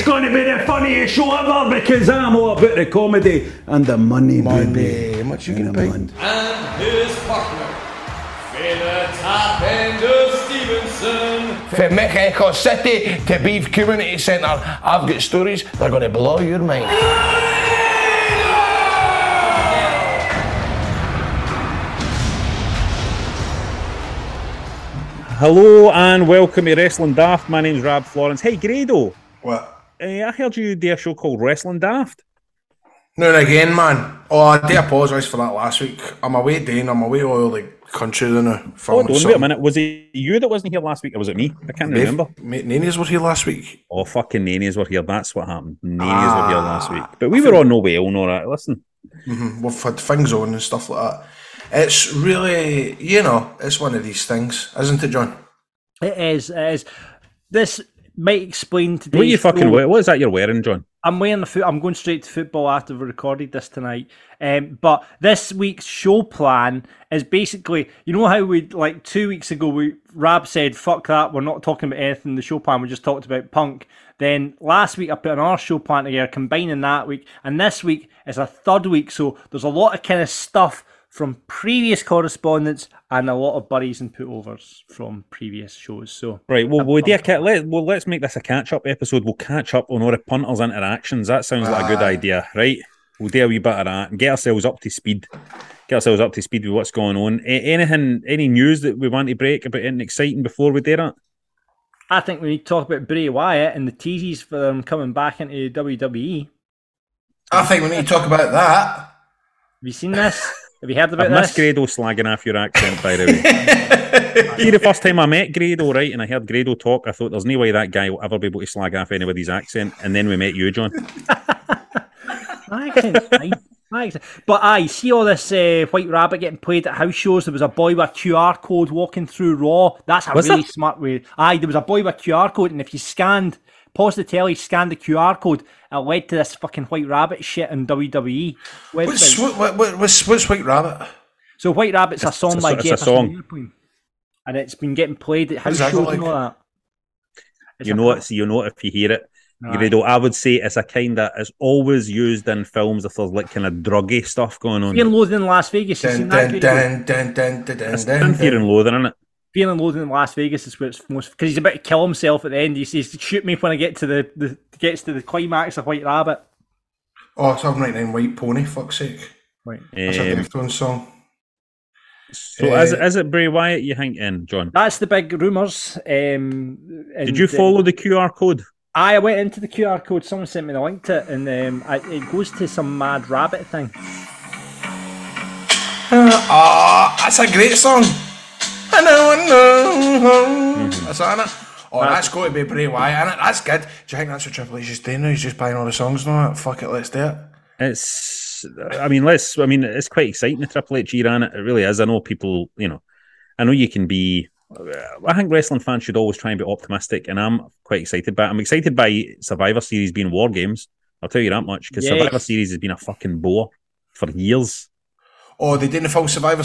It's going to be the funniest show ever because I'm all about the comedy and the money, baby. How much you gonna the pay? money. and his partner, Fela Top End of Stevenson. From Mexico City to Beef Community Centre, I've got stories that are going to blow your mind. Hello and welcome to Wrestling Daft. My name's Rab Florence. Hey, Grado, What? Uh, I heard you do a show called Wrestling Daft. Now and again, man. Oh, I did apologise for that last week. I'm away doing, I'm away all the country now. Hold filming on, wait a something. minute. Was it you that wasn't here last week, or was it me? I can't remember. Mate, Nannies were here last week. Oh, fucking nannies were here. That's what happened. Nannies were here last ah, week. But we were on no way well, all right. Listen, mm-hmm. We've had things on and stuff like that. It's really, you know, it's one of these things, isn't it, John? It is, it is. This might explain today. what you fucking wear? What is that you're wearing, John? I'm wearing the foot. I'm going straight to football after we recorded this tonight. Um, but this week's show plan is basically, you know how we like two weeks ago we Rab said, "Fuck that, we're not talking about anything in the show plan. We just talked about punk." Then last week I put another show plan together, combining that week, and this week is a third week. So there's a lot of kind of stuff from previous correspondence and a lot of buddies and putovers from previous shows. So Right. Well, we'll, do ca- let, well let's make this a catch-up episode. We'll catch up on all the punters' interactions. That sounds like a good ah. idea, right? We'll do a wee bit of that and get ourselves up to speed. Get ourselves up to speed with what's going on. A- anything, any news that we want to break about anything exciting before we do that? I think we need to talk about Bray Wyatt and the teases for them coming back into. WWE. I think we need to talk about that. Have you seen this? Have you heard about missed this? Grado slagging off your accent, by the way. See, the first time I met Grado, right, and I heard Grado talk, I thought there's no way that guy will ever be able to slag off anybody's accent. And then we met you, John. My accent's fine. My accent- But I see all this uh, White Rabbit getting played at house shows. There was a boy with a QR code walking through Raw. That's a Was really there? smart way. Aye, there was a boy with a QR code, and if you scanned, pause the telly, scanned the QR code, it led to this fucking White Rabbit shit on WWE What's, what, what, what, what's, what's White Rabbit? So White Rabbit's a song it's a by so- it's a song. Airplane, and it's been getting played at house shows look and all that. It's You know pop- it, so you know it if you hear it. Aye. Grado, I would say it's a kind that is always used in films if there's like kind of druggy stuff going on. Fear and Loathing in Las Vegas. You Dun, seen that? dun, dun, dun, dun, dun, dun, dun, in Fear and Loathing, isn't it? Fear and Loathing in Las Vegas is where it's most because he's about to kill himself at the end. He says, "Shoot me when I get to the, the gets to the climax of White Rabbit." Oh, so I'm writing in White Pony, fuck's sake. Right. That's a Um, Deftones song. so is, it- is it Bray Wyatt you think in, John? That's the big rumours. Um, Did you follow the QR code? I went into the QR code. Someone sent me the link to it, and um, I, it goes to some mad rabbit thing. Ah, that's a great song. I know, I know. Mm-hmm. That's that, innit? Oh, that's got to be Bray Wyatt, innit? That's good. Do you think that's what Triple H is doing now? He's just buying all the songs and all that? Fuck it, let's do it. It's, I mean, let's, I mean, it's quite exciting the Triple H era, and it really is. I know people, you know, I know you can be. I think wrestling fans should always try and be optimistic, and I'm quite excited by. I'm excited by Survivor Series being War Games. I'll tell you that much because Yes. Survivor Series has been a fucking bore for years. Oh, they didn't the full Survivor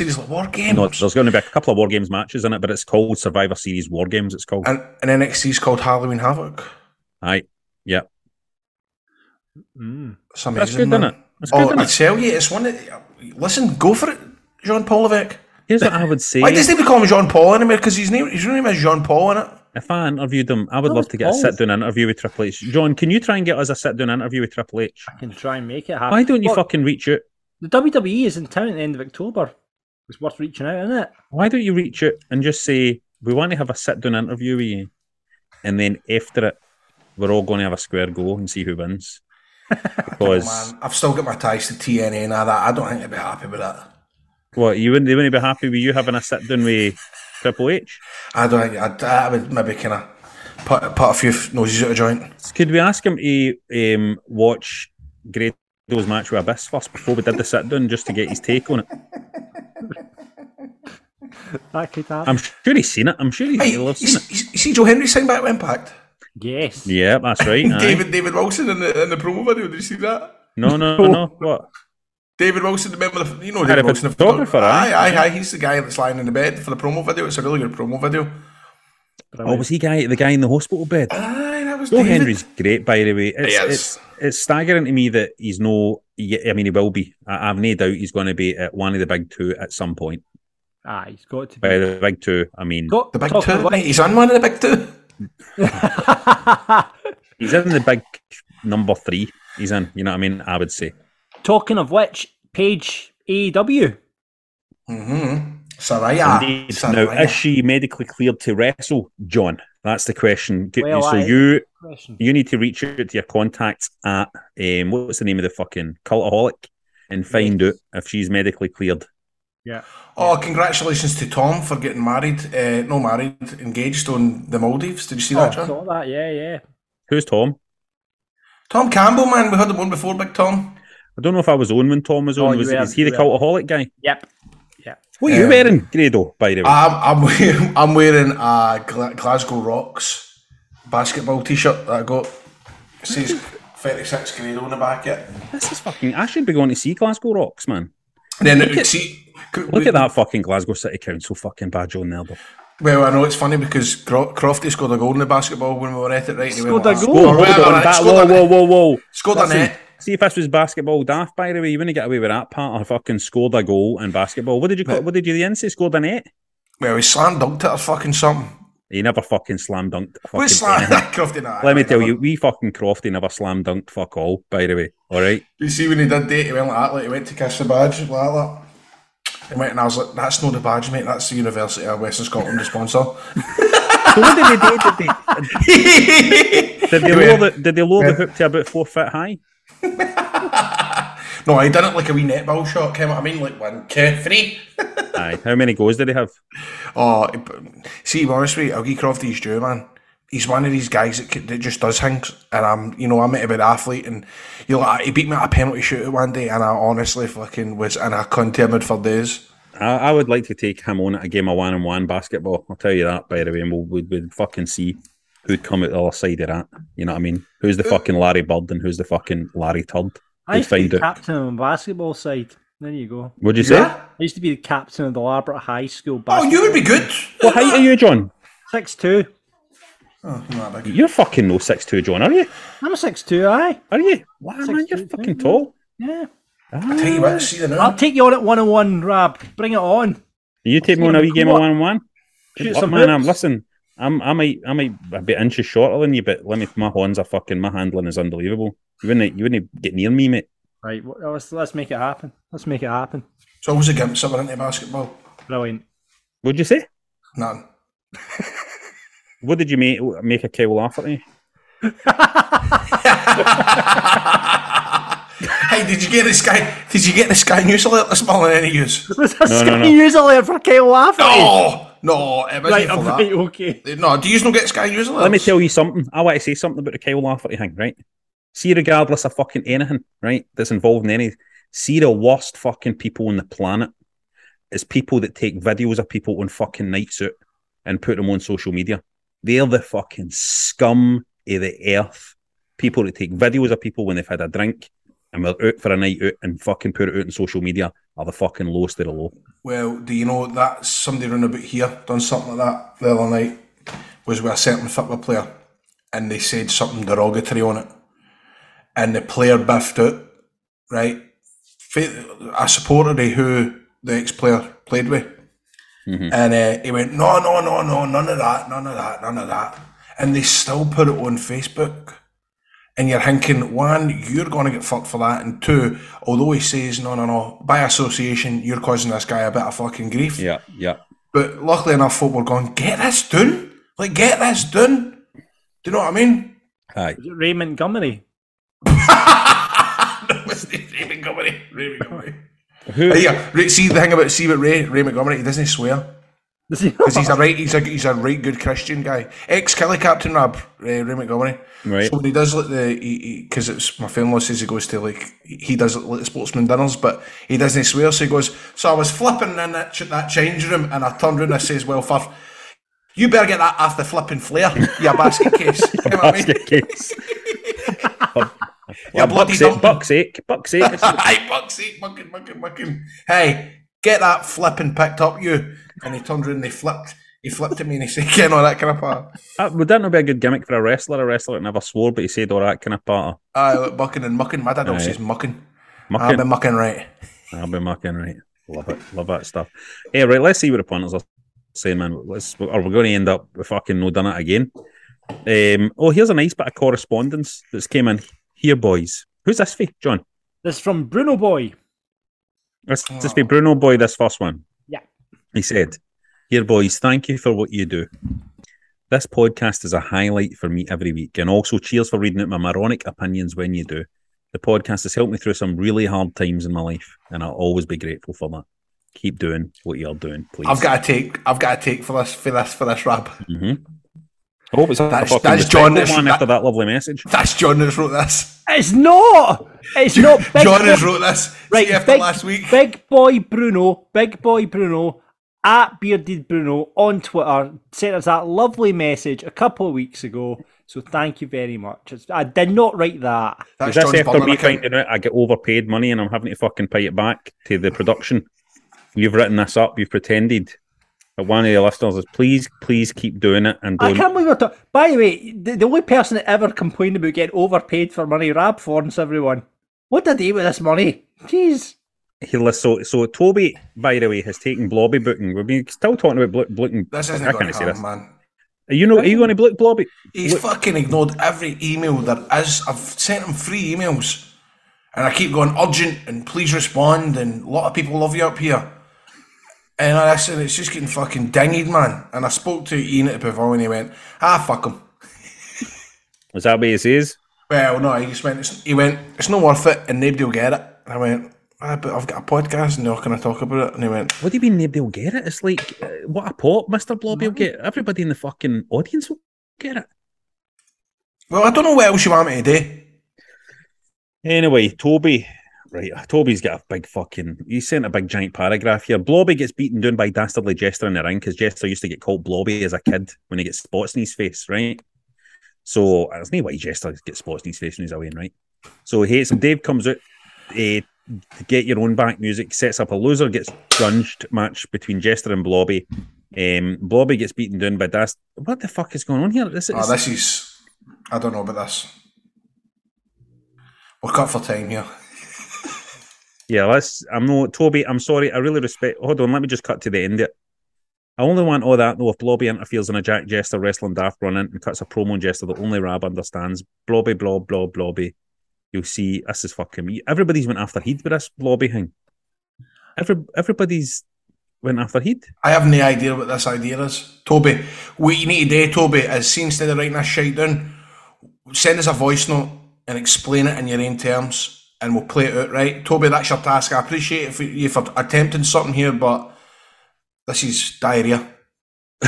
Series like War Games. No, there's going to be a couple of War Games matches in it, but it's called Survivor Series War Games. It's called. and, and NXT's called Halloween Havoc. Aye, yeah, Mm. It's amazing, that's good, man. isn't it? That's Oh, good, I isn't it? tell you, it's one of Listen, go for it, Jean Paul Levesque. Here's what I would say. Why doesn't he call him Jean Paul anymore? Because his name, his real name is Jean Paul, innit? If I interviewed him, I would That love to get a sit down interview with Triple H. John, can you try and get us a sit down interview with Triple H? I can try and make it happen. Why don't you Look, fucking reach out? The WWE is in town at the end of October. It's worth reaching out, isn't it? Why don't you reach out and just say we want to have a sit down interview with you, and then after it, we're all going to have a square go and see who wins. Oh, Because man, I've still got my ties to TNA and all that. I don't think they'd be happy with that. what you wouldn't they wouldn't be happy with you having a sit down with Triple H? I don't think I'd, I would maybe kind of put, put a few noses out of joint. Could we ask him to um, watch Grado's match with Abyss first before we did the sit down, just to get his take on it? That could happen. I'm sure he's seen it. I'm sure Hey, he'll have seen it. you, you see Joe Hendry sign back with Impact? yes. Yeah, that's right. aye. David David Wilson in the in the promo video. Did you see that? No, no, no. What? David Wilson, remember the you know David Wilson, the photographer, Aye, aye. aye, aye. He's the guy that's lying in the bed for the promo video. It's a really good promo video. Oh, was he guy the guy in the hospital bed? Aye, that was Joe David. Hendry's great, by the way. It's, He is. it's it's staggering to me that he's no. I mean, he will be. I, I've no doubt he's going to be at one of the big two at some point. Ah, he's got to be. By the big two, I mean Got- The big two. about- He's on one of the big two. he's in the big number three. He's in. You know what I mean? I would say. Talking of which, Paige AEW. Mm-hmm. Saraya. Indeed. Saraya. Now, is she medically cleared to wrestle, John? That's the question. Well, so I- you Question. you need to reach out to your contacts at um, what's the name of the fucking cultaholic and find out if she's medically cleared. Yeah. Oh, congratulations to Tom for getting married. Uh, no, married, engaged on the Maldives. Did you see that, Oh, John? saw that, yeah, yeah. Who's Tom? Tom Campbell, man. We had him on before, Big Tom. I don't know if I was on when Tom was Oh, on. you was were, is he the you cultaholic guy? Yep. Yep. What are you Um, wearing, Grado? By the way, I'm, I'm, wearing, I'm wearing a Glasgow Rocks basketball t shirt that I got. It says 36 Grado on the back of it. this is fucking. I should be going to see Glasgow Rocks, man. Then, see, Look at that fucking Glasgow City Council fucking badge on there, though. Well, I know it's funny because Cro- Crofty scored a goal in the basketball when we were at it, right? He went Scored a goal? Or Hold on, right? that- whoa, whoa, whoa, whoa! Scored a Listen, net. See if this was basketball daft, by the way, you wouldn't get away with that part. I fucking scored a goal in basketball. What did you call? What did you the end say? Scored a net? Well, he slam dunked it or fucking something. He never fucking slam dunked. What fucking slam? Crofty, nah, Let me tell you, we fucking Crofty never slam dunked fuck all. By the way, all right. You see when he did that, he went like that, like he went to kiss the badge, like that. He went and I was like, that's not the badge, mate, that's the University of Western Scotland, the sponsor. So what did they do? Did they, did they lower the Did they lower the hook to about four foot high? no, he done it like a wee netball shot, came I mean, like one, two, three. Aye. How many goals did he have? Oh, see, honestly, I'll give Crofty due, man. He's one of these guys that, c- that just does things, and I'm, you know, I'm a bit athlete, and you know, he beat me at a penalty shootout one day, and I honestly fucking was in a cunt mood for days. I, I would like to take him on at a game of one on one basketball. I'll tell you that, by the way, and we'll we'd, we'd fucking see who'd come out the other side of that. You know what I mean? Who's the fucking Larry Bird and who's the fucking Larry Turd? I We'd used to be find the out. captain on the basketball side. There you go. What'd you say? Yeah? I used to be the captain of the Labrador High School Basketball. Oh, you would be good. What height are you, John? Six two. Oh, you're not big. You're fucking no six two, John, are you? I'm a six two. Aye. Are you? Wow, man, you're 6'2", fucking yeah. tall. Yeah. I tell you what, see the I'll take you on at one on one, Rab. Bring it on. You take me on a wee game of one on one. Shoot Look, some man, I'm listen. I'm I might I might a bit inches shorter than you, but let me my horns are fucking my handling is unbelievable. You wouldn't you wouldn't get near me, mate. Right. well, Let's let's make it happen. Let's make it happen. So always a gimps that were into basketball. Brilliant. What'd you say? None. What did you make make a Kyle Lafferty? hey, did you get the Sky? Did you get the Sky News alert this morning? Any use? Was a No, no, Sky no. News alert for Kyle Lafferty? No, no, it wasn't Right, for I'm that. right, okay. No, do you not get Sky News alerts? Let me tell you something. I want to say something about the Kyle Lafferty thing, right? See, regardless of fucking anything, right, that's involved in any, see the worst fucking people on the planet is people that take videos of people on fucking night suit and put them on social media. They're the fucking scum of the earth. People that take videos of people when they've had a drink and we're out for a night out and fucking put it out on social media are the fucking lowest of the low. Well, do you know that somebody around about here done something like that the other night? Was with a certain football player, and they said something derogatory on it, and the player biffed out. Right, a supporter who the ex-player played with, And uh, he went, no, no, no, no, none of that, none of that, none of that. And they still put it on Facebook. And you're thinking, one, you're going to get fucked for that. And two, although he says, no, no, no, by association, you're causing this guy a bit of fucking grief. Yeah, yeah. But luckily enough, folk were going, get this done. Like, get this done. Do you know what I mean? Aye. Is it Ray Montgomery? Ray Montgomery. Ray Montgomery. Who? Yeah, see the thing about see about Ray Ray Montgomery, he doesn't swear because he's a right he's a he's a right good Christian guy. Ex Killie Captain Rab Ray, Ray Montgomery. Right. So when he does like the because it's my family says he goes to like he does like the sportsman dinners, but he doesn't swear. So he goes. So I was flipping in that ch- that change room, and I turned around and I says, "Well, for you better get that after flipping flare, you basket case." You know what I mean? Basket case. Yeah, buck's, sake, buck's sake, buck's. Aye, fuck's sake, mucking, mucking, mucking. Hey, get that flipping picked up, you. And he turned around and he flipped. He flipped at me and he said, "Ken, all that kind of part." Uh, would that not be a good gimmick for a wrestler? A wrestler that never swore, but he said all that kind of part. Aye, like mucking and mucking. My dad always says mucking. I've Mucking. been mucking right. I'll be mucking right. Love it. Love that stuff. Hey, right, let's see what the punters are saying, man. Let's are we going to end up with fucking no done it again? Um, oh, here's a nice bit of correspondence that's came in. Here, boys. Who's this for, John? This is from Bruno Boy. This this be Bruno Boy, this first one. Yeah. He said, Here, boys, thank you for what you do. This podcast is a highlight for me every week, and also cheers for reading out my moronic opinions when you do. The podcast has helped me through some really hard times in my life, and I'll always be grateful for that. Keep doing what you're doing, please. I've got to take. I've got to take for this. For this. For this rap. Mm-hmm. I hope it's a That's- fucking that's John, that's- one that- after that lovely message. That's John that's wrote this. It's not. It's not. Big John has wrote this. Right, See after big, last week. Big boy Bruno, big boy Bruno, at bearded Bruno on Twitter sent us that lovely message a couple of weeks ago. So thank you very much. It's, I did not write that. That's Is this John's after burner me account. finding out I get overpaid money and I'm having to fucking pay it back to the production? You've written this up. You've pretended. But one of the listeners is please, please keep doing it and I don't. can't believe we're talking. By the way, the, the only person that ever complained about getting overpaid for money, Rab Florence, everyone. What did he do with this money? Jeez. He lists- so, so Toby, by the way, has taken Blobby booking. We've been still talking about Blo- booking. This isn't I can't to say this. man. Are you know? Are you going to book Blobby? He's fucking ignored every email there is. I've sent him three emails, and I keep going urgent and please respond. And a lot of people love you up here. And I said it's just getting fucking dinged, man. And I spoke to Ian at the pavilion, he went, "Ah, fuck him." Is that what he says? Well, no, he just went. It's, he went, "It's not worth it, and nobody will get it." And I went, ah, "But I've got a podcast, and they're not going to talk about it." And he went, What do you mean nobody will get it? It's like uh, what a pop, Mister Blobby will get. Everybody in the fucking audience will get it. "Well, I don't know what else you want me to do." Anyway, Toby, right? Toby's got a big fucking. He sent a big giant paragraph here. Blobby gets beaten down by dastardly Jester in the ring because Jester used to get called Blobby as a kid when he gets spots in his face, right? So there's no way Jester gets spots in his face when he's away, right? So he hates him. Dave comes out eh, to get your own back music, sets up a loser gets grunged match between Jester and Blobby. Um, Blobby gets beaten down by Dast. What the fuck is going on here? This is Oh, this is. I don't know about this. We're cut for time here. Yeah, let's. I'm no Toby. I'm sorry. I really respect. Hold on. Let me just cut to the end. It. I only want all that though. If Blobby interferes in a Jack Jester wrestling daft run in and cuts a promo on Jester that only Rab understands, Blobby, blob, blob, Blobby. You'll see. This is fucking me. Everybody's went after Heed with this Blobby thing. Every everybody's went after Heed. I have no idea what this idea is. Toby, what you need to do, Toby, is see instead of writing this shit down, send us a voice note and explain it in your own terms and we'll play it out, right? Toby, that's your task. I appreciate it for you for attempting something here, but this is diarrhea.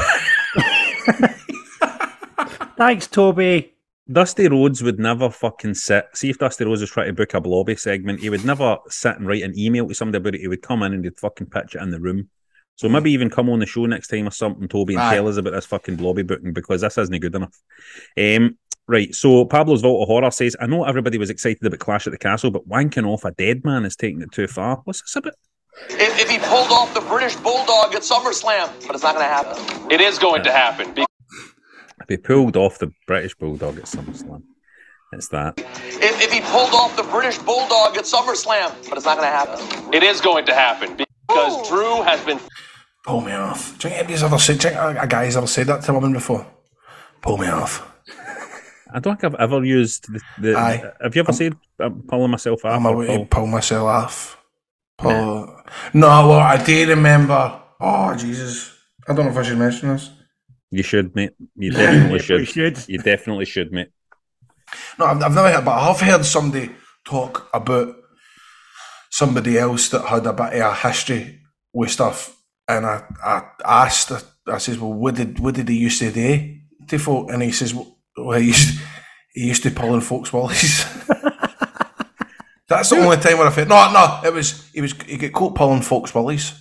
Thanks, Toby. Dusty Rhodes would never fucking sit. See if Dusty Rhodes was trying to book a Blobby segment, he would never sit and write an email to somebody about it. He would come in and he'd fucking pitch it in the room. So maybe even come on the show next time or something, Toby, and Aye. tell us about this fucking Blobby booking because this isn't good enough. Um, right. So Pablo's Vault of Horror says, I know everybody was excited about Clash at the Castle, but wanking off a dead man is taking it too far. What's this about? If, if he pulled off the British Bulldog at SummerSlam, but it's not going to happen. It is going to happen. be- If he pulled off the British Bulldog at SummerSlam, it's that. If, if he pulled off the British Bulldog at SummerSlam, but it's not going to happen. It is going to happen because Drew has been. Pull me off. Do you think anybody's ever said? Do you think a guy's ever said that to a woman before? Pull me off. I don't think I've ever used the. the Aye. have you ever said I'm pulling myself off? I'm to pull- pull myself off. Pull. No, well, I do remember. Oh Jesus! I don't know if I should mention this. You should, mate. You definitely should. We should. You definitely should, mate. No, I've, I've never heard, but I have heard somebody talk about somebody else that had a bit of a history with stuff, and I, I asked, I says, well, what did what did he used to do to folk? And he says, well, he used, he used to pull in folks' wallies. That's the only time where I felt no, no. It was he was he got caught pulling folks' willies.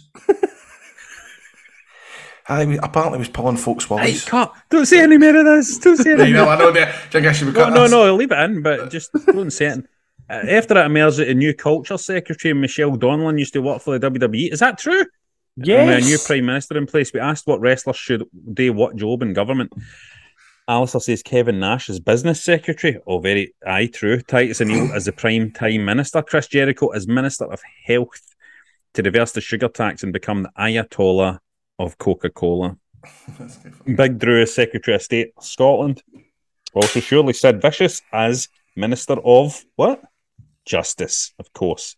I apparently he was pulling folks' Hey, cut! Don't say any more of this. Don't say any more. I know that. Do you think I should be No, no, this? no. Leave it in, but just don't say it. Uh, After it emerged that a new culture secretary, Michelle Donelan, used to work for the WWE. Is that true? And with a new prime minister in place, we asked what wrestlers should do what job in government. Alistair says Kevin Nash is business secretary. Oh, very aye, true. Titus O'Neill as the prime time minister. Chris Jericho as minister of health to reverse the sugar tax and become the Ayatollah of Coca Cola. Big Drew as secretary of state of Scotland. Also, surely Sid Vicious as minister of what? Justice, of course.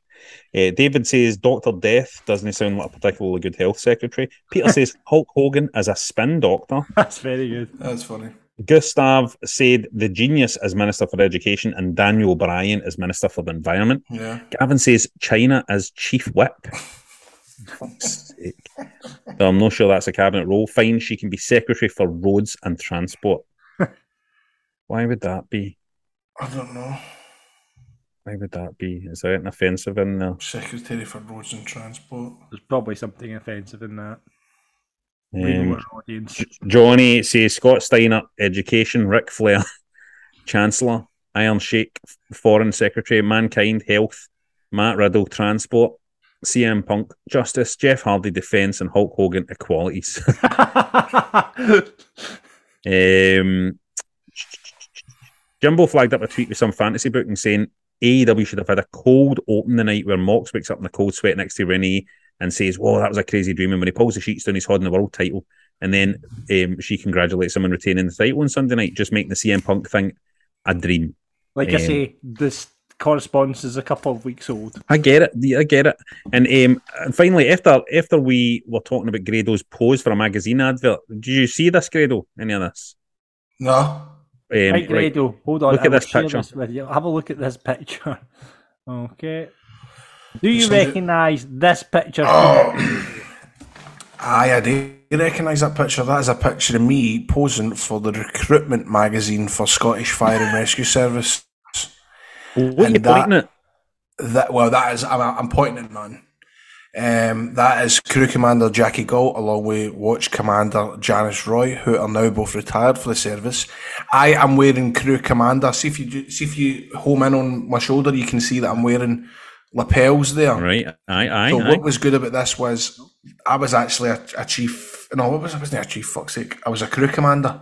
Uh, David says Doctor Death doesn't sound like a particularly good health secretary. Peter says Hulk Hogan as a spin doctor. That's very good. That's funny. Gustav said the genius as Minister for Education and Daniel O'Brien as Minister for the Environment. Yeah. Gavin says Chyna as Chief Whip. Fuck's sake. I'm not sure that's a cabinet role. Fine, she can be Secretary for Roads and Transport. Why would that be? I don't know. Why would that be? Is there anything offensive in there? Secretary for Roads and Transport. There's probably something offensive in that. Um, audience. Johnny says Scott Steiner, Education, Ric Flair, Chancellor, Iron Sheik, Foreign Secretary, Mankind, Health, Matt Riddle, Transport, CM Punk, Justice, Jeff Hardy, Defence, and Hulk Hogan, Equalities. um, Jimbo flagged up a tweet with some fantasy booking saying AEW should have had a cold open the night where Mox wakes up in a cold sweat next to Renee and says, Whoa, that was a crazy dream. And when he pulls the sheets down, he's holding the world title. And then um, she congratulates him on retaining the title on Sunday night, just making the CM Punk thing a dream. like I Um, say, this correspondence is a couple of weeks old. I get it. yeah, I get it. And um, and finally, after after we were talking about Grado's pose for a magazine advert, did you see this, Grado? Any of this? No. Um, right, right. Grado, hold on. Look I at this picture. This with you. Have a look at this picture. Okay. Do you recognise this picture? Oh. Aye, I do recognise that picture. That is a picture of me posing for the recruitment magazine for Scottish Fire and Rescue Service. What are you that- pointing at? That well, that is I'm, I'm pointing at none. Um, that is Crew Commander Jackie Galt along with Watch Commander Janice Roy, who are now both retired for the service. I am wearing Crew Commander. See if you do- see if you home in on my shoulder, you can see that I'm wearing lapels there. Right. Aye, aye, So aye. what was good about this was I was actually a, a chief. No, what was I wasn't a chief. Fuck's sake! I was a crew commander.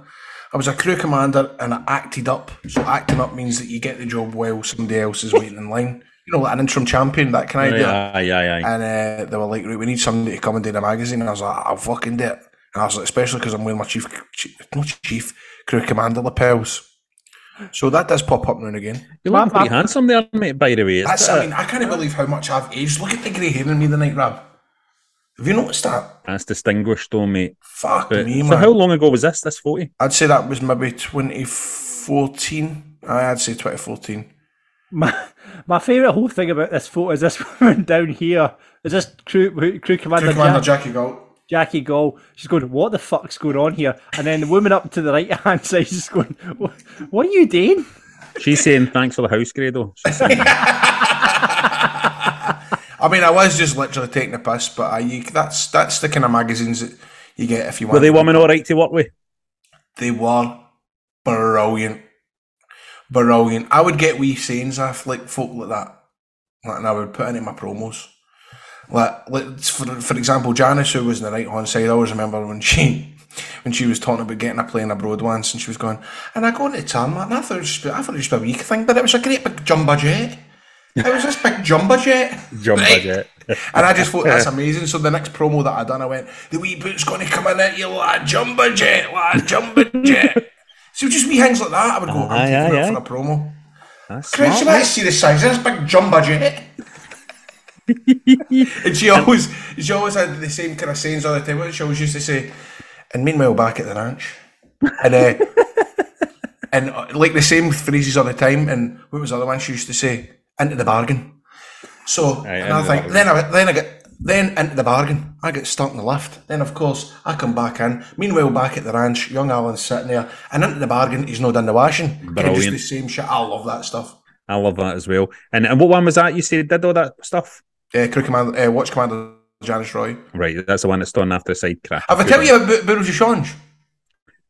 I was a crew commander, and I acted up. So acting up means that you get the job while somebody else is waiting in line. You know, like an interim champion, that kind of idea. Yeah, yeah, yeah. And uh, they were like, right, we need somebody to come and do the magazine. And I was like, I'll fucking do it. And I was like, especially because I'm wearing my chief, chief, not chief, crew commander lapels. So that does pop up now and again. You're looking pretty handsome there, mate, by the way. It's That's, got I mean, I can't believe how much I've aged. Look at the grey hair in me the night, Rab. Have you noticed that? That's distinguished, though, mate. Fuck But- me, so how long ago was this, this 40? I'd say that was maybe 2014. I'd say 2014. My my favourite whole thing about this photo is this woman down here. Is this crew crew commander, Crew Commander Jack- Jackie Galt. Jackie Gall? She's going, "What the fuck's going on here?" And then the woman up to the right hand side is going, "What, what are you doing?" She's saying thanks for the house, Grado. She's saying, I mean, I was just literally taking a piss, but I, you, that's that's the kind of magazines that you get if you want. Were they women all right to work with? They were brilliant, brilliant. I would get wee sayings off like folk like that, like, and I would put into my promos. Like, like for for example, Janice, who was in the right hand side, I always remember when she when she was talking about getting a plane abroad once, and she was going, and I go into tarmac, and I thought it was just, I thought it was just a wee thing, but it was a great big jumbo jet. It was this big jumbo jet. Jumbo Right? jet. And I just thought that's amazing. So the next promo that I done, I went, the wee boot's going to come in at you like a jumbo jet, like a jumbo jet. So just wee things like that, I would go, I'm Aye, taking aye, aye. for a promo. That's Christ, you might see the size of this big jumbo jet. and she always, she always had the same kind of sayings all the time. She always used to say, and meanwhile back at the ranch, and uh, and uh, like the same phrases all the time. And what was the other one she used to say? Into the bargain. So and I think then I then I get then into the bargain. I get stuck in the lift. Then of course I come back in. Meanwhile back at the ranch, young Alan's sitting there, and into the bargain he's not done the washing. Kind of just the same shit. I love that stuff. I love that as well. And and what one was that? You said did all that stuff? Uh, Crew Commander, uh, Watch Commander Janice Roy. Right, that's the one that's done after side crack. Have I tell you about Burrows of Change?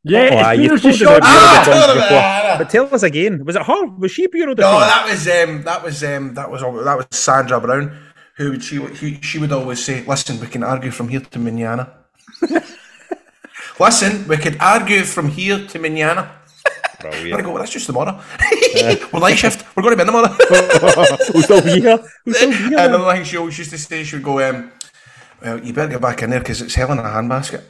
Yeah, Oh, it's you've Beatles told us Short. about Ah, Bureau de tell Change them But tell us again, was it her? Was she Bureau de No, that was um, that was um, that was that was Sandra Brown, who would she would- he, she would always say, "Listen, we can argue from here to Manana." Listen, we could argue from here to Manana. And I go, well, that's just tomorrow. We're night shift. We're going to be in tomorrow. We'll still here. We'll still be here. and then. another thing she always used to say, she would go, um, well, you better get back in there because it's hell in a handbasket.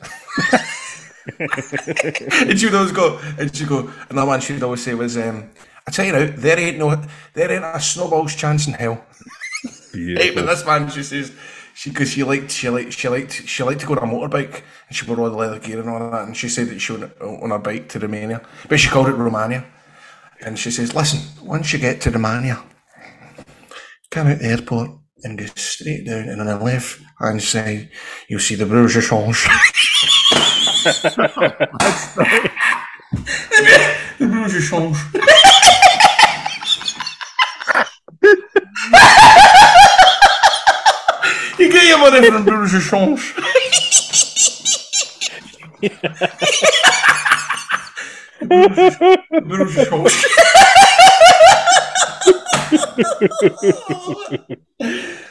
and she would always go, and she'd go, another one she'd always say was, um, I tell you now, there ain't no, there ain't a snowball's chance in hell. Right, but this man, she says, she because she liked, she liked, she liked, she liked to go on a motorbike, and she wore all the leather gear and all that, and she said that she went on her bike to Romania, but she called it Romania, and she says, listen, once you get to Romania, come out the airport and go straight down, and on the left hand side, you'll see the Bruges Change. the Bruges Change. Oh. You get your money from Bruges de Change. Bruges de Change.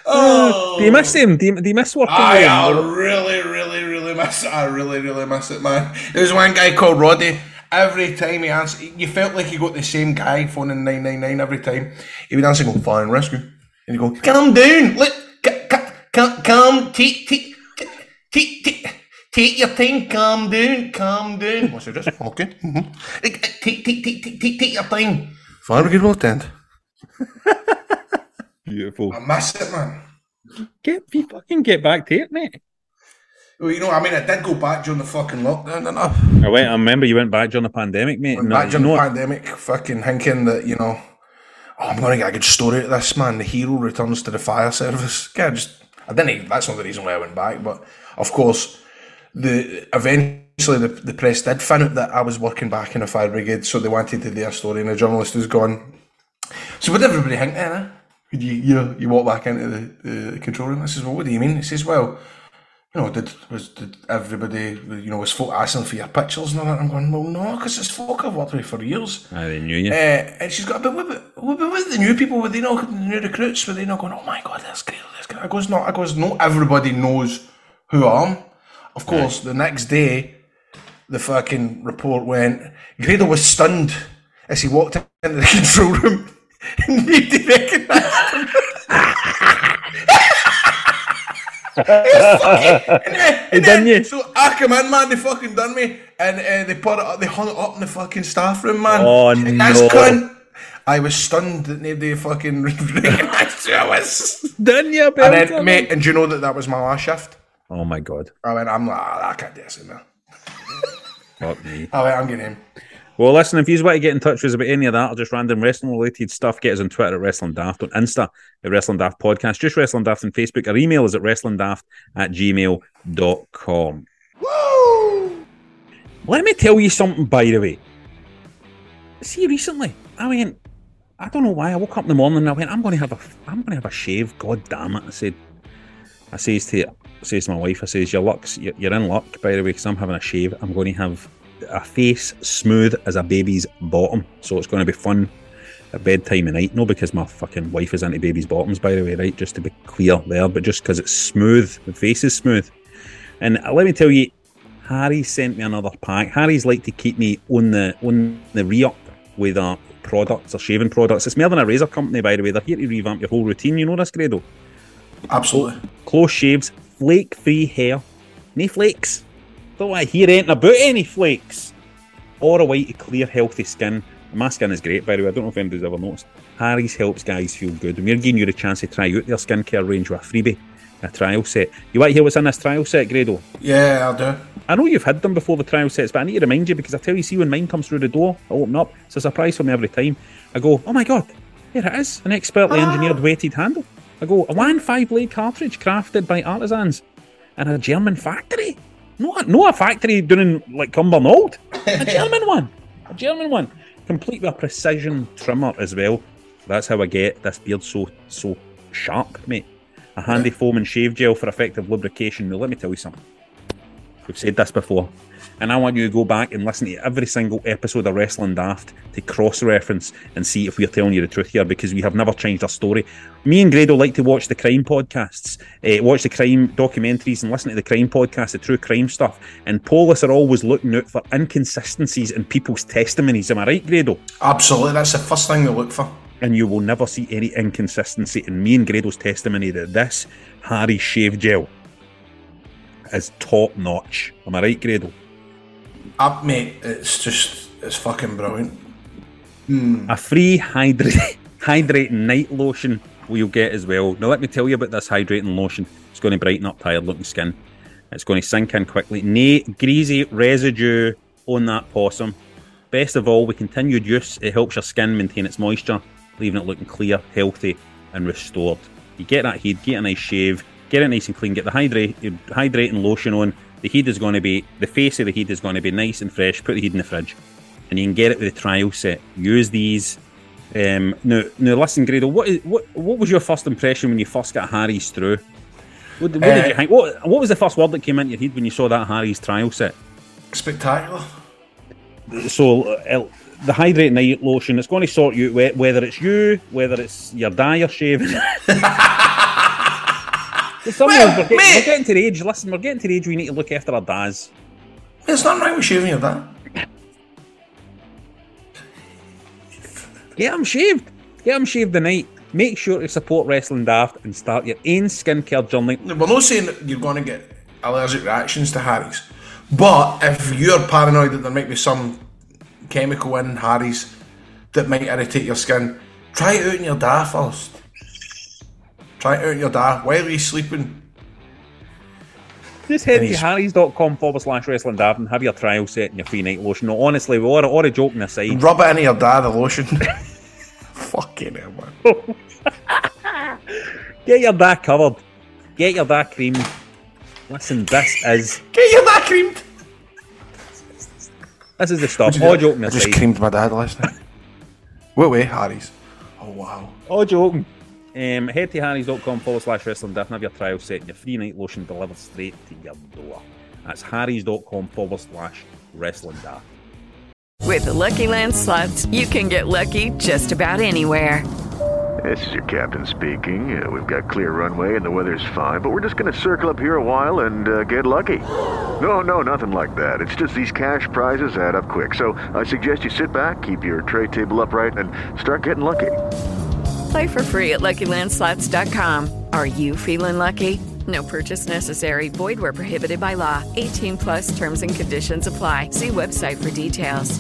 oh. Do you miss him? Do you, do you miss working I, I really, really, really miss it. I really, really miss it, man. There's one guy called Roddy. Every time he answered, you felt like you got the same guy phoning 999 every time. He would answer, go, fire and rescue. And you go, calm down. Let, ca, ca, ca, take, take, take, take, take your time, calm down, calm down. What's it just? Okay. Mm-hmm. Take, take, take, take, take, take your time. Fire brigade will attend. Beautiful. I miss it, man. Get you fucking get back to it, mate. Well, you know, I mean, I did go back during the fucking lockdown, didn't I? I went. I remember you went back during the pandemic, mate. Went No, back during the what? pandemic, fucking thinking that, you know, oh, I'm going to get a good story out of this, man. The hero returns to the fire service. Yeah, just, I didn't, that's not the reason why I went back, but of course, the eventually the, the press did find out that I was working back in a fire brigade, so they wanted to do a story, and the journalist was gone. So, did everybody think eh? You, you you walk back into the, the control room. I says, well, what do you mean? He says, well, you know, did was did everybody, you know, was folk asking for your pictures and all that? I'm going, well, no, because it's folk I've worked with for years. I they knew you. Uh, and she's got, but what about, what the new people? Were they not the new recruits? Were they not going? Oh my god, that's great, that's great. I goes, no, I goes, no. Everybody knows who I am. Of course, the next day, the fucking report went. Grado was stunned as he walked into the control room. and Nobody recognised him. and then, and done then- you? So I come in, man. They fucking done me, and uh, they put it, up, they hung it up in the fucking staff room, man. Oh, That's no. cunt. I was stunned that nobody fucking recognised who I was. Didn't you, And then, mate, and do you know that that was my last shift? Oh my god. I went, I'm like, "Ah, I can't do this there. Fuck me. I went, I'm getting him. Well, listen, if you want to get in touch with us about any of that or just random wrestling related stuff, get us on Twitter at Wrestling Daft, on Insta at Wrestling Daft Podcast, just Wrestling Daft on Facebook. Our email is at wrestlingdaft at gmail.com. Woo! Let me tell you something, by the way. See, recently, I went, I don't know why, I woke up in the morning and I went, I'm going to have a, I'm going to have a shave. God damn it. I said, I says to, I says to my wife, I says, your luck's, you're you're in luck, by the way, because I'm having a shave. I'm going to have a face smooth as a baby's bottom. So it's going to be fun at bedtime at night. No, because my fucking wife is into baby's bottoms, by the way, right? Just to be clear there, but just because it's smooth, the face is smooth. And uh, let me tell you, Harry sent me another pack. Harry's like to keep me on the on the re up with our products or shaving products. It's more than a razor company, by the way. They're here to revamp your whole routine. You know this, Grado? Absolutely. Close shaves, flake free hair. No flakes. Don't want to hear anything about any flakes. Or a way to clear, healthy skin. My skin is great, by the way. I don't know if anybody's ever noticed. Harry's helps guys feel good. And we're giving you the chance to try out their skincare range with a freebie, a trial set. You want to hear what's in this trial set, Grado? Yeah, I do. I know you've had them before the trial sets, but I need to remind you because I tell you, see, when mine comes through the door, I open up. It's a surprise for me every time. I go, oh my god, here it is, an expertly ah. engineered weighted handle. I go, a one five blade cartridge crafted by artisans in a German factory. Not, not a factory doing like Cumbernauld. A German one. A German one. Complete with a precision trimmer as well. That's how I get this beard so so sharp, mate. A handy foam and shave gel for effective lubrication. Now, let me tell you something. We've said this before. And I want you to go back and listen to every single episode of Wrestling Daft to cross reference and see if we're telling you the truth here because we have never changed our story. Me and Grado like to watch the crime podcasts, uh, watch the crime documentaries, and listen to the crime podcasts, the true crime stuff. And Paulus are always looking out for inconsistencies in people's testimonies. Am I right, Grado? Absolutely. That's the first thing they look for. And you will never see any inconsistency in me and Grado's testimony that this Harry shave gel is top notch. Am I right, Grado? Up, mate. It's just, it's fucking brilliant. A free hydrate hydrating night lotion will get as well. Now, let me tell you about this hydrating lotion. It's going to brighten up tired looking skin. It's going to sink in quickly. No greasy residue on that possum. Best of all, with continued use, it helps your skin maintain its moisture, leaving it looking clear, healthy, and restored. You get that heat, get a nice shave, get it nice and clean, get the hydrate, hydrating lotion on. The heat is going to be, the face of the heat is going to be nice and fresh. Put the heat in the fridge. And you can get it with the trial set. Use these. Um, now, now, listen, Grado, what, is, what, what was your first impression when you first got Harry's through? What, what did Uh, you think? What, what was the first word that came into your head when you saw that Harry's trial set? Spectacular. So uh, the hydrate night lotion, it's going to sort you out whether it's you, whether it's your dye or shaving. Some Well, we're, we're getting to the age. Listen, we're getting to the age we need to look after our dads. There's nothing wrong with shaving your dad. Get them shaved. Get them shaved tonight. Make sure to support Wrestling Daft and start your own skincare journey. We're not saying that you're going to get allergic reactions to Harry's, but if you're paranoid that there might be some chemical in Harry's that might irritate your skin, try it out in your da first. Try it out in your da while you're sleeping. Just head to he's- harrys.com forward slash wrestling daft and have your trial set and your free night lotion. No, honestly, all, all a joking aside, Rub it into your da, the lotion. Fucking hell, man. get your dad covered. Get your dad creamed. Listen, this is Get your da creamed. this is the stuff. All joking I just aside. creamed my dad last night. Wait, wait, Harry's. Oh, wow. All joking. Um, head to harrys.com forward slash wrestling daft and have your trial set and your free night lotion delivered straight to your door. That's harrys.com forward slash wrestling daft. With the Lucky Land slots, you can get lucky just about anywhere. This is your captain speaking. Uh, we've got clear runway and the weather's fine, but we're just going to circle up here a while and uh, get lucky. No, no, nothing like that. It's just these cash prizes add up quick. So I suggest you sit back, keep your tray table upright, and start getting lucky. Play for free at LuckyLandSlots.com. Are you feeling lucky? No purchase necessary. Void where prohibited by law. 18 plus terms and conditions apply. See website for details.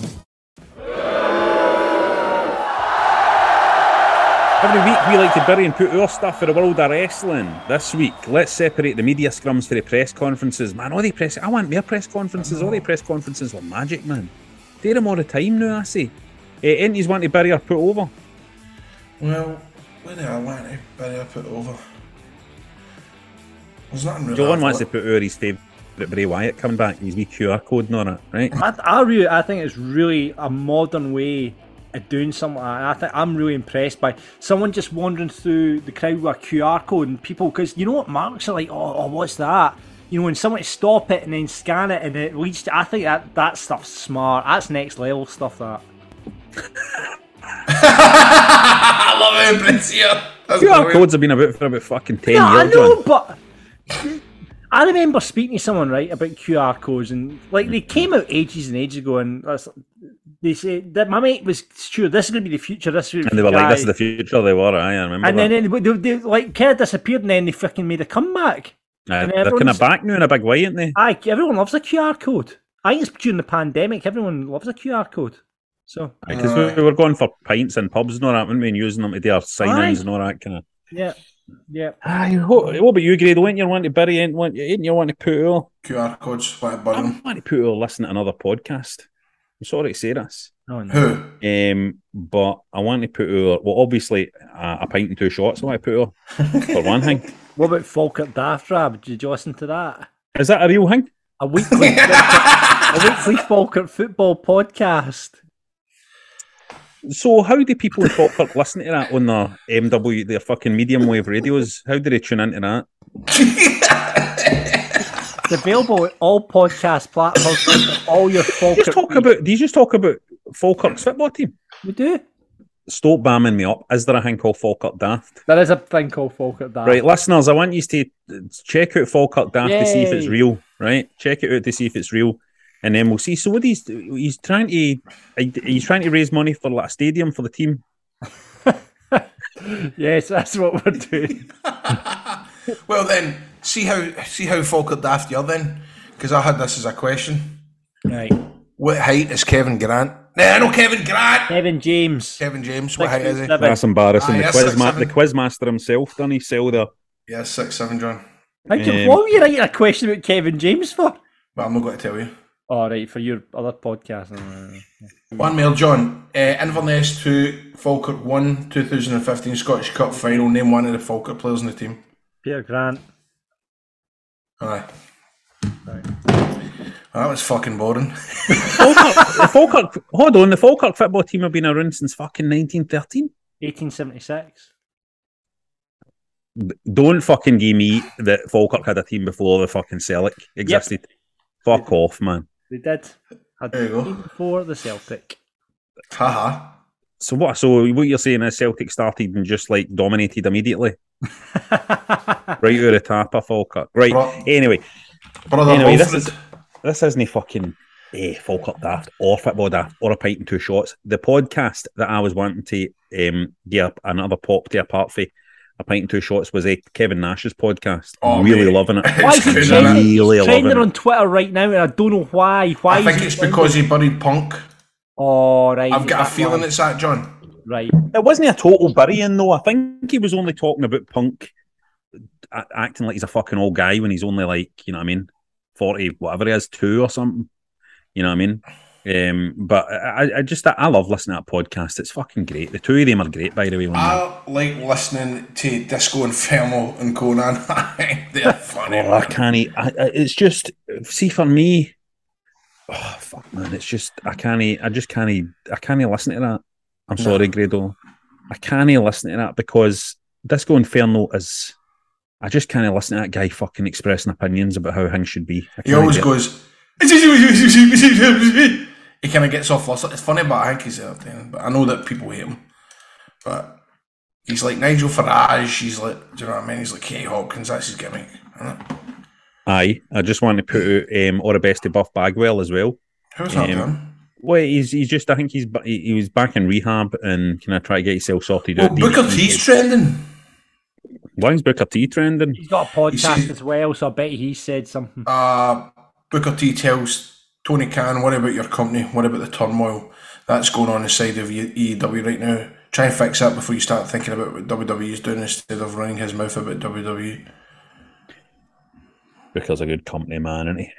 Every week we like to bury and put our stuff for the world of wrestling. This week, let's separate the media scrums for the press conferences. Man, all the press I want more press conferences. All the press conferences were magic, man. Do them all the time now, I say. Uh, Entities want to bury or put over. Well, where do I want to bury I put over? There's nothing really. John I've wants to put over his favourite Bray Wyatt coming back. His wee QR code and all that, right? I, I really, I think it's really a modern way of doing something. like that. I think I'm really impressed by someone just wandering through the crowd with a QR code and people, because you know what marks are like. Oh, oh, what's that? You know, when someone stop it and then scan it and it leads to. I think that that stuff's smart. That's next level stuff. That. I love it, Prince here. That's QR brilliant. codes have been about for about fucking ten Yeah, I years, know, John. but I remember speaking to someone right about QR codes, and like they came out ages and ages ago, and that's, they said that my mate was sure this is going to be the future. This is And they were like, "This is the future." They were. I remember. and that. then they, they, they like kind of disappeared, and then they fucking made a comeback. Uh, and they're kind of back now in a big way, aren't they? Aye, everyone loves a QR code. I think it's during the pandemic. Everyone loves a QR code. So Because we, we were going for pints and pubs and all that, weren't we? And using them to do our sign-ins Aye. and all that kind of. yeah, yeah. Aye, what, what about you, Grado? Ain't you want to bury? Ain't, want, ain't you want to put all? QR codes, what about I them? want to put all listen to another podcast. I'm sorry to say this. Oh, no. Who? Um, but I want to put all, well, obviously, uh, a pint and two shots. I want to put all for one thing. What about Falkirk Daft Rab? Did you listen to that? Is that a real thing? A weekly, Falkirk, a weekly Falkirk football podcast. So, how do people in Falkirk listen to that on their MW, their fucking medium wave radios? How do they tune into that? It's available at all podcast platforms. for all your Falkirk. Just talk about. Do you just talk about Falkirk's football team? We do. Stop bamming me up. Is there a thing called Falkirk Daft? There is a thing called Falkirk Daft. Right, listeners, I want you to check out Falkirk Daft to see if it's real. Right, check it out to see if it's real, and then we'll see. So, what he's he's trying to he's trying to raise money for like a stadium for the team. Yes, that's what we're doing. Well then, see how see how Falkirk daft you're then, because I had this as a question. Right. What height is Kevin Grant? Nah, no Kevin Grant. Kevin James. Kevin James. What height is he? That's embarrassing. Aye, the quiz six, ma- the quiz master himself done he sell there. Yeah, six seven, John. Thank you. Um, what were you writing a question about Kevin James for? But I'm not going to tell you. All right, for your other podcast. Uh, One mail, John. Uh, Inverness two, Falkirk one, 2015 Scottish Cup final. Name one of the Falkirk players in the team. Peter Grant. Aye. That was fucking boring. Falkirk, Falkirk, hold on, the Falkirk football team have been around since fucking 1913. 1876. Don't fucking give me that Falkirk had a team before the fucking Celtic existed. Fuck off, man. They did. Had There you go. team before the Celtic. Haha. So what? So what you're saying is Celtic started and just like dominated immediately, right out of the tap of Falkirk. Right. Bro- Anyway, Brother anyway, this is this isn't a fucking eh, Falkirk daft or football daft or a pint and two shots. The podcast that I was wanting to um give another pop to apart for a pint and two shots was a Kevin Nash's podcast. Oh, really mate. loving it. Why is good, it isn't it? trending, Really trending loving on. Twitter right now, and I don't know why. Why? I think it's trending? because he buried Punk. Oh right. I've got a feeling why? it's that, John. right. It wasn't a total burying though. I think he was only talking about Punk acting like he's a fucking old guy when he's only like, you know what I mean, 40, whatever he is, two or something. You know what I mean? Um, but I, I just, I love listening to that podcast. It's fucking great. The two of them are great, by the way. I like listening to Disco Inferno and Conan. They're funny. Oh, I can't. e- I, it's just see for me. Oh fuck, man! It's just I can't. Eat. I just can't. Eat. I can't listen to that. I'm No. sorry, Grado. I can't listen to that because Disco Inferno is. I just can't listen to that guy fucking expressing opinions about how things should be. He always goes. He kind of gets off flustered. It's funny, but I think he's entertaining. But I know that people hate him. But he's like Nigel Farage. He's like, do you know what I mean? He's like Kate Hopkins. That's his gimmick. Aye, I just want to put out um, or the best to Buff Bagwell as well. How's that Um. Well, he's he's just. I think he's ba- he, he was back in rehab and can I try to get himself sorted Well, out. Booker T's trending. Why is Booker T trending? He's got a podcast see- as well, so I bet he said something. Uh, Booker T tells Tony Khan, what about your company? What about the turmoil that's going on inside of E- AEW right now? Try and fix that before you start thinking about what WWE is doing instead of running his mouth about. WWE. Booker's a good company man, isn't he?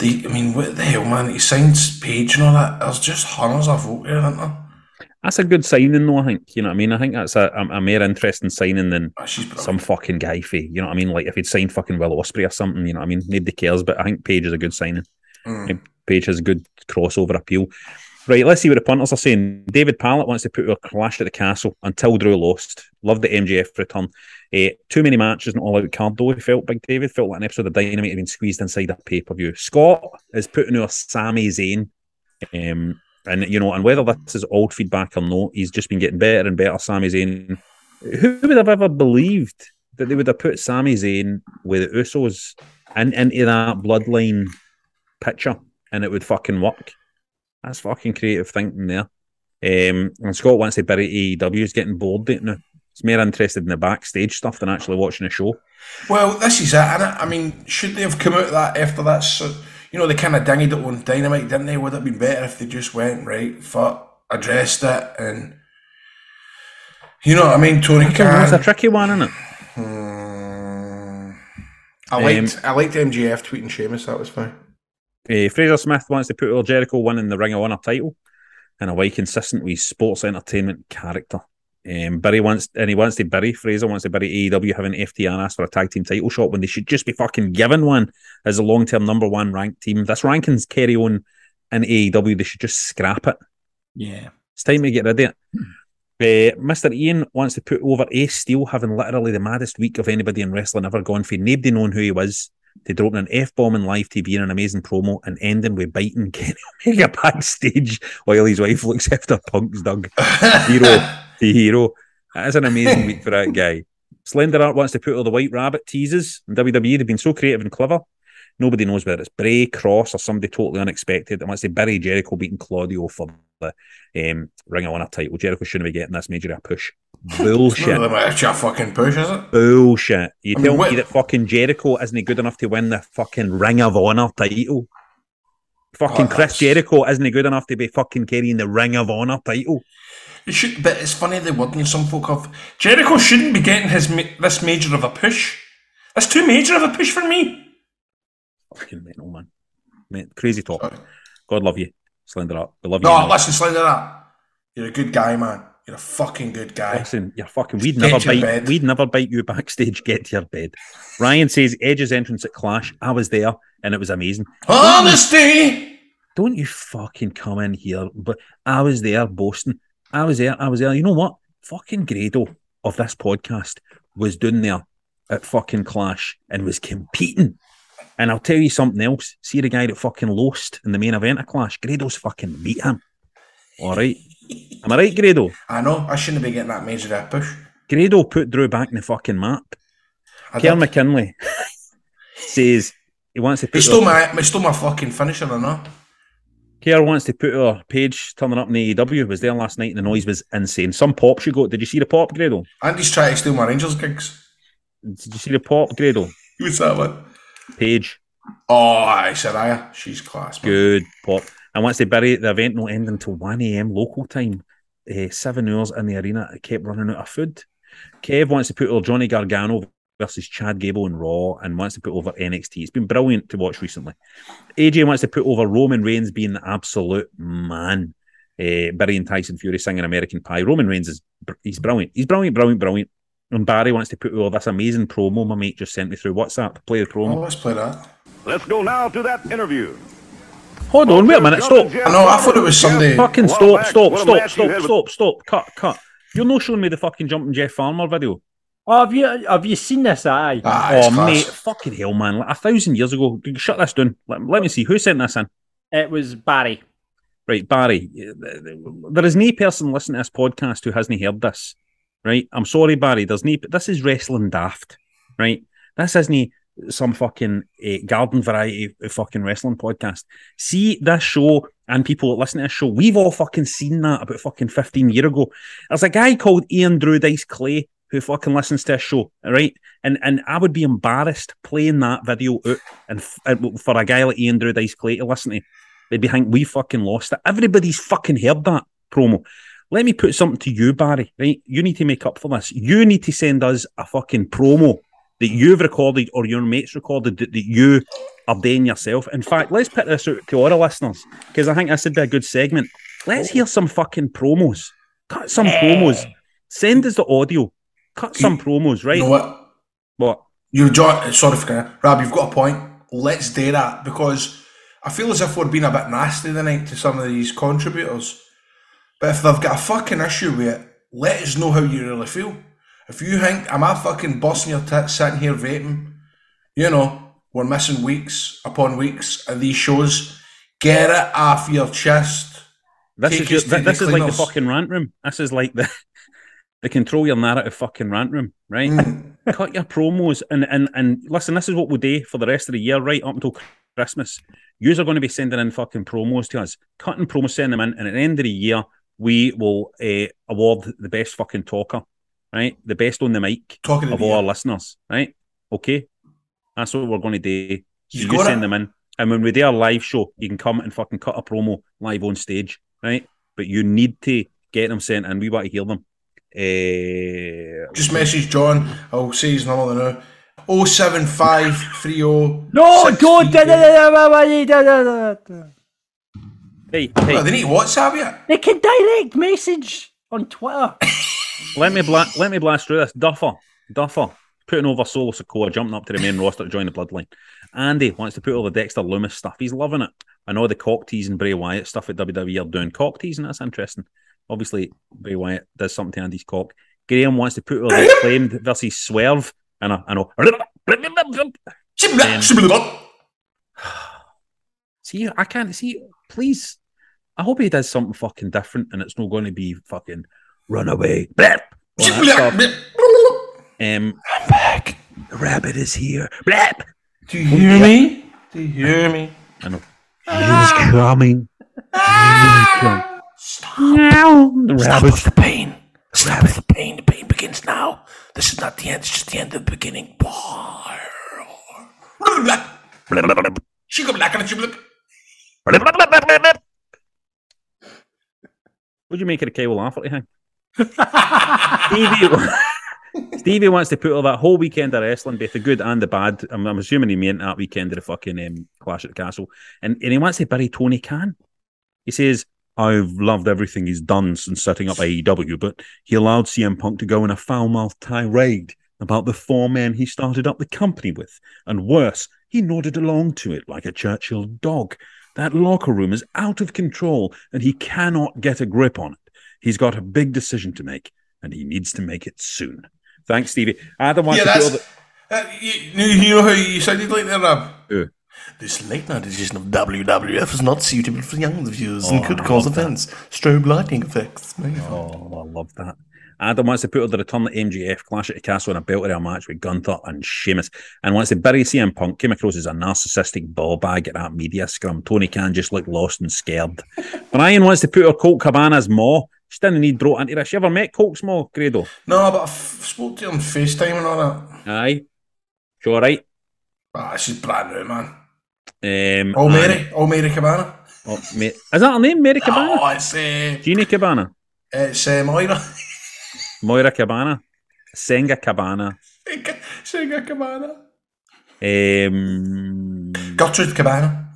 They, I mean, what the hell, man? He signs Paige and all that. There's just hundreds of folk there, isn't there? That's a good signing, though. I think you know what I mean. I think that's a, a, a more interesting signing than ah, brilliant. some fucking guy fee. You know what I mean? Like if he'd signed fucking Will Ospreay or something, you know what I mean? Nobody cares, but I think Paige is a good signing. Mm. Paige has a good crossover appeal. Right, let's see what the punters are saying. David Pallett wants to put a clash at the castle until Drew lost. Love the MJF return. Uh, too many matches and all out card though. He felt Big David felt like an episode of Dynamite had been squeezed inside a pay per view. Scott is putting out Sami Zayn. Um, and you know, and whether this is old feedback or not, he's just been getting better and better. Sami Zayn. Who would have ever believed that they would have put Sami Zayn with the Usos in, into that bloodline picture and it would fucking work. That's fucking creative thinking there. Um, and Scott wants to bury AEW. He's getting bored it now. He's more interested in the backstage stuff than actually watching a show. Well, this is it, and I mean, should they have come out of that after that? So, you know, they kind of dinged it on Dynamite, didn't they? Would it have been better if they just went right, fuck, addressed it, and you know what I mean? Tony don't it's a tricky one, isn't it? Hmm. I liked, I liked MJF tweeting Sheamus. That was fine. Uh, Fraser Smith wants to put El Jericho winning the Ring of Honor title and a way consistent with sports entertainment character. Um, Barry wants and he wants to bury Fraser wants to bury AEW having FTR ask for a tag team title shot when they should just be fucking given one as a long term number one ranked team. This rankings carry on in AEW, they should just scrap it. Yeah. It's time to get rid of it. Uh, Mr. Ian wants to put over Ace Steel having literally the maddest week of anybody in wrestling ever gone for nobody knowing who he was to dropping an F bomb in live TV and an amazing promo and ending with biting Kenny Omega backstage while his wife looks after Punk's dog. hero, the hero. That is an amazing week for that guy. Slender Art wants to put all the White Rabbit teases in WWE. They've been so creative and clever. Nobody knows whether it's Bray, Cross, or somebody totally unexpected. And wants to bury Jericho beating Claudio for the um, Ring of Honor title. Jericho shouldn't be getting this major a push. Bullshit. It's a fucking push, is it? Bullshit. You I mean, tell what- me that fucking Jericho isn't he good enough to win the fucking Ring of Honor title. Fucking Oh, Chris Jericho isn't he good enough to be fucking carrying the Ring of Honor title. It should, but it's funny they wouldn't. Some folk have Jericho shouldn't be getting his ma- this major of a push. That's too major of a push for me. Fucking mental, man. Mate, crazy talk. God love you. Slender up. We love you. No, man. listen, Slender, that you're a good guy, man. You're a fucking good guy. Listen, you're fucking. We'd Get never bite. bed. We'd never bite you backstage. Get to your bed. Ryan says Edge's entrance at Clash. I was there and it was amazing. Honesty. Don't you fucking come in here? But I was there boasting. I was there. I was there. You know what? Fucking Grado of this podcast was doing there at fucking Clash and was competing. And I'll tell you something else. See the guy that fucking lost in the main event of Clash? Grado's fucking beat him. All right. Am I right, Grado? I know. I shouldn't be getting that major a push. Grado put Drew back in the fucking map. I Kerr. McKinley says he wants to He put stole her, my, he stole my fucking finisher, I know. Kerr wants to put her Paige turning up in the AEW. Was there last night and the noise was insane. Some pop she got. Did you see the pop, Grado? Andy's trying to steal my Rangers gigs. Did you see the pop, Grado? Who's that one? Paige. Oh, I Saraya. She's class, man. Good pop. And once they bury it, the event will end until 1 a.m. local time. Uh, seven hours in the arena. It kept running out of food. Kev wants to put over Johnny Gargano versus Chad Gable in Raw and wants to put over NXT. It's been brilliant to watch recently. AJ wants to put over Roman Reigns being the absolute man. Uh, and Tyson Fury singing American Pie. Roman Reigns is he's brilliant. He's brilliant, brilliant, brilliant. And Barry wants to put over this amazing promo my mate just sent me through WhatsApp. Play the promo. Oh, let's play that. Let's go now to that interview. Hold on, wait a minute, stop. I know, I thought it was somebody. Fucking stop, stop, stop, stop, stop, stop, cut, cut. You're not showing me the fucking jumping Jeff Farmer video. Oh, have you have you seen this? Aye. Ah, oh, class. mate, fucking hell, man. Like, a thousand years ago. Shut this down. Let, let me see. Who sent this in? It was Barry. Right, Barry. There is no person listening to this podcast who hasn't heard this. Right? I'm sorry, Barry. There's no. This is wrestling daft. Right? This isn't some fucking uh, garden variety fucking wrestling podcast. See this show and people that listen to this show, we've all fucking seen that about fucking 15 year ago. There's a guy called Ian Drew Dice Clay who fucking listens to this show, right? And and I would be embarrassed playing that video out and, and for a guy like Ian Drew Dice Clay to listen to. They'd be thinking we fucking lost it. Everybody's fucking heard that promo. Let me put something to you, Barry. Right? You need to make up for this. You need to send us a fucking promo that you've recorded or your mates recorded that, that you are doing yourself. In fact, let's put this out to all the listeners because I think this would be a good segment. Let's hear some fucking promos. Cut some promos. Send us the audio. Cut some promos, right? You know what? What? You, John, sorry for kind Rob, you've got a point. Let's do that because I feel as if we're being a bit nasty tonight to some of these contributors. But if they've got a fucking issue with it, let us know how you really feel. If you think, am I fucking busting your tits sitting here vaping? You know, we're missing weeks upon weeks of these shows. Get it off your chest. This Take is your, us this is like the fucking rant room. This is like the They control your narrative fucking rant room, right? Cut your promos and and and listen. This is what we'll do for the rest of the year, right up until Christmas. Yous are going to be sending in fucking promos to us, cutting promos, send them in, and at the end of the year, we will uh, award the best fucking talker, right? The best on the mic Talking of all our listeners, right? Okay, that's what we're going to do. So you send it. them in, and when we do our live show, you can come and fucking cut a promo live on stage, right? But you need to get them sent in. We want to hear them. Uh, Just message John. I'll say his number now. Oh seven five three oh. No, don't. Hey, hey. Oh, they need WhatsApp yet? They can direct message on Twitter. let me bla- let me blast through this. Duffer, Duffer, putting over Solo Sikoa, jumping up to the main roster to join the Bloodline. Andy wants to put all the Dexter Lumis stuff. He's loving it. I know the cock teasing Bray Wyatt stuff at WWE are doing cock teasing. That's interesting. Obviously, Bray Wyatt does something to Andy's cock. Graham wants to put all the acclaimed versus Swerve. I I know. See, I can't see. Please, I hope he does something fucking different, and it's not going to be fucking runaway. Blep, all that stuff. Um, I'm back. The rabbit is here. Blep. Do you hear me? Do you hear me? I know. He's coming. He's coming. Now the rabbit. the pain. Stop with the pain. The pain begins now. This is not the end. It's just the end of the beginning. Blap. She go black and she black. What'd you make of the Kyle Lafferty thing? Stevie, Stevie wants to put all that whole weekend of wrestling, both the good and the bad. I'm, I'm assuming he meant that weekend of the fucking um, Clash at the Castle. And, and he wants to bury Tony Khan. He says, I've loved everything he's done since setting up AEW, but he allowed CM Punk to go in a foul mouthed tirade about the four men he started up the company with. And worse, he nodded along to it like a Churchill dog. That locker room is out of control and he cannot get a grip on it. He's got a big decision to make and he needs to make it soon. Thanks, Stevie. Adam wants Yeah, to that's. the- Uh, you, you know how you sounded like there, Rob? This late night edition of WWF is not suitable for young viewers and Oh, could I cause offence. Strobe lighting effects. Oh, I love that. Adam wants to put on the return of MJF, Clash at the Castle in a belt area match with Gunther and Sheamus, and wants to bury CM Punk. Came across as a narcissistic ball bag at that media scrum. Tony Khan just looked lost and scared. Brian wants to put her Colt Cabana's maw. She didn't need brought into this. You ever met Colt's maw, Grado? No, but I f- spoke to him on FaceTime and all that. Aye. She all right? Ah, she's brand new, man. Um, Oh, and- Mary. Oh, Mary Cabana. Oh, Ma- is that her name, Mary Cabana? Oh, it's, uh, Jeannie Cabana? it's uh, Moira. Moira Cabana? Senga Cabana? Senga Cabana. Um, Gertrude Cabana.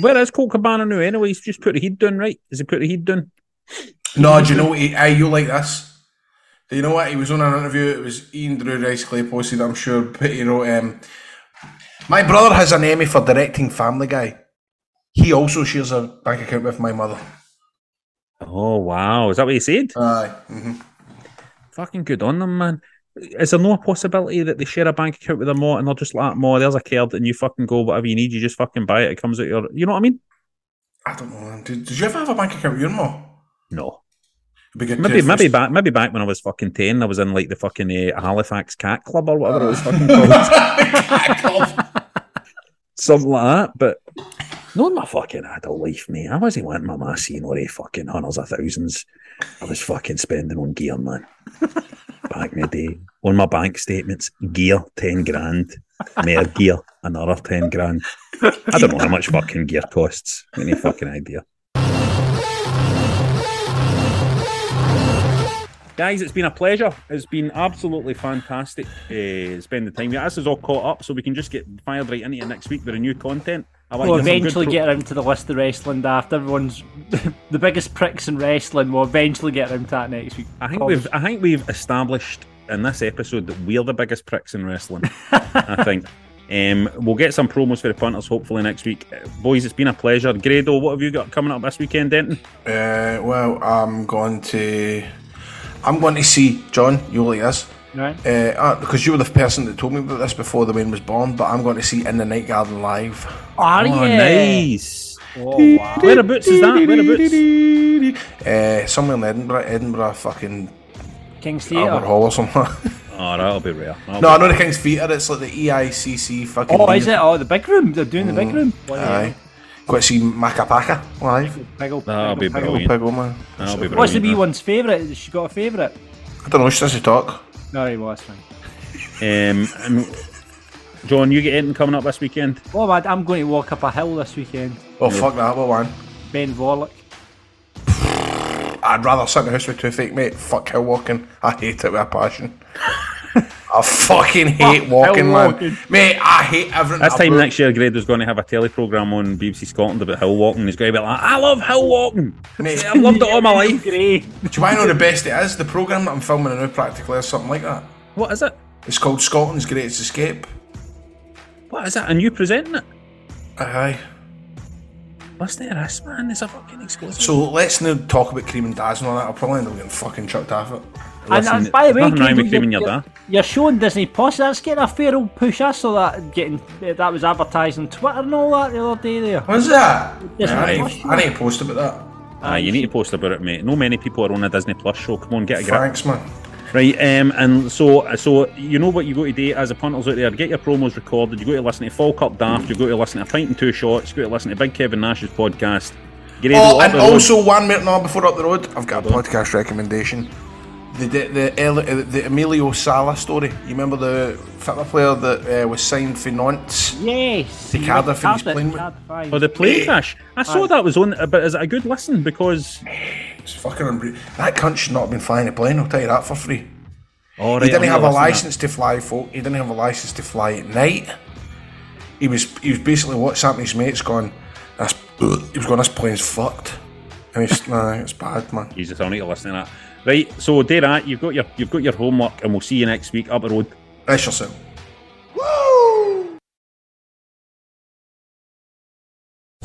where is Colt Cabana now anyway? He's just put the heat down, right? Has he put the heat down? No, do you know what? He, aye, you like this? Do you know what? He was on an interview. It was Ian Drew Dice Clay posted, I'm sure. But, you know, um, my brother has an Emmy for directing Family Guy. He also shares a bank account with my mother. Oh wow, is that what he said? Aye. hmm Fucking good on them, man. Is there no possibility that they share a bank account with their mom and they're just like, "Mo, there's a card, and you fucking go whatever you need. You just fucking buy it. It comes out your, you know what I mean? I don't know. man. Did, did you ever have a bank account with your mom? No. Maybe, maybe first- back, maybe back when I was fucking ten, I was in like the fucking uh, Halifax Cat Club or whatever it was fucking called, something like that. But not my fucking adult life, mate. I wasn't wanting my ma seeing all the fucking hundreds of thousands. I was fucking spending on gear, man. Back in the day, on my bank statements, gear ten grand, more gear another ten grand. I don't know how much fucking gear costs. Any fucking idea. Guys, it's been a pleasure. It's been absolutely fantastic uh, spending time. This is all caught up, so we can just get fired right into it next week with a new content. I We'll to get some good eventually pro- get around to the list of wrestling daft. Everyone's the biggest pricks in wrestling. We'll eventually get around to that next week. I think we've I think we've established in this episode that we're the biggest pricks in wrestling. I think. Um, we'll get some promos for the punters hopefully next week. Uh, boys, it's been a pleasure. Grado, what have you got coming up this weekend, Denton? Uh, well, I'm going to. I'm going to see John. You like this? Right. Uh, uh, because you were the person that told me about this before the Wayne was born, but I'm going to see In the Night Garden live. Are oh, you? nice. Oh, wow. Whereabouts is that? Whereabouts? Uh, somewhere in Edinburgh, Edinburgh, fucking King's Theatre. Albert Hall or something. Oh, that'll be rare. That'll no, be I know the King's Theatre. It's like the E EICC fucking. Oh, is it? Oh, the big room. They're doing the big Mm, room. Aye. Got to see Makka Pakka live. Piggle, That'll be piggle, brilliant. Piggle, man. That'll be brilliant. What's the brilliant. wee one's favourite? Has she got a favourite? I don't know. She doesn't talk. No, right, well, that's fine. Um, and John, you get anything coming up this weekend? Oh, man, I'm going to walk up a hill this weekend. Oh, fuck that. What one? Ben Vorlich. I'd rather sit in the house with toothache, mate. Fuck hill walking. I hate it with a passion. I fucking hate walking, man. walking. Mate, I hate everything. This time next year, Grado's going to have a telly programme on BBC Scotland about hill walking. He's going to be like, I love hill walking. Mate, I've loved it all my life. Do you want to know the best it is? The programme that I'm filming now practically is something like that. What is it? It's called Scotland's Greatest Escape. What is that? And you presenting it? Aye. Listen to this, man. It's a fucking exclusive. So let's not talk about cream and daz and all that. I'll probably end up getting fucking chucked off it. And, and by the way, nothing wrong Craig, creaming you're, your you're, you're showing Disney Plus. That's getting a fair old push. I saw that getting that was advertised on Twitter and all that the other day. There. What's that? Disney I, Plus. need, I need to post about that. Ah, you need to post about it, mate. No many people are on a Disney Plus show. Come on, get a grip. Thanks, man. Right, um, and so so you know what you got to do as a punters out there. Get your promos recorded. You got to listen to Falkirk Daft. You got to listen to Pint and Two Shots. You got to listen to Big Kevin Nash's podcast. Get Oh, and up the road. also one minute now before up the road, I've got a podcast recommendation. The the the, Eli- uh, the Emiliano Sala story. You remember the football player that uh, was signed for Nantes? Yes. The he Cardiff went and he's playing with. Cardiff, aye. Oh, the plane crash. I saw Aye. that was on, but is it a good listen? Because It's fucking unbelievable. That cunt should not have been flying a plane. I'll tell you that for free. oh, right, he didn't have a not listening license to fly, folk. He didn't have a license to fly at night. He was he was basically WhatsApping his mates, going, "That's he was going, this plane's fucked." And he's nah, it's bad, man. to that. Jesus, I'll need to listen to that. Right, so do that. You've got your you've got your homework, and we'll see you next week up the road. Rest yourself. Woo!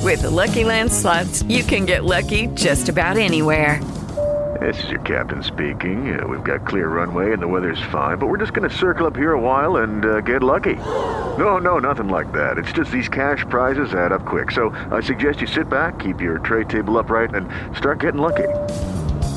With the Lucky Land slots, you can get lucky just about anywhere. This is your captain speaking. Uh, we've got clear runway and the weather's fine, but we're just going to circle up here a while and uh, get lucky. No, no, nothing like that. It's just these cash prizes add up quick. So I suggest you sit back, keep your tray table upright, and start getting lucky.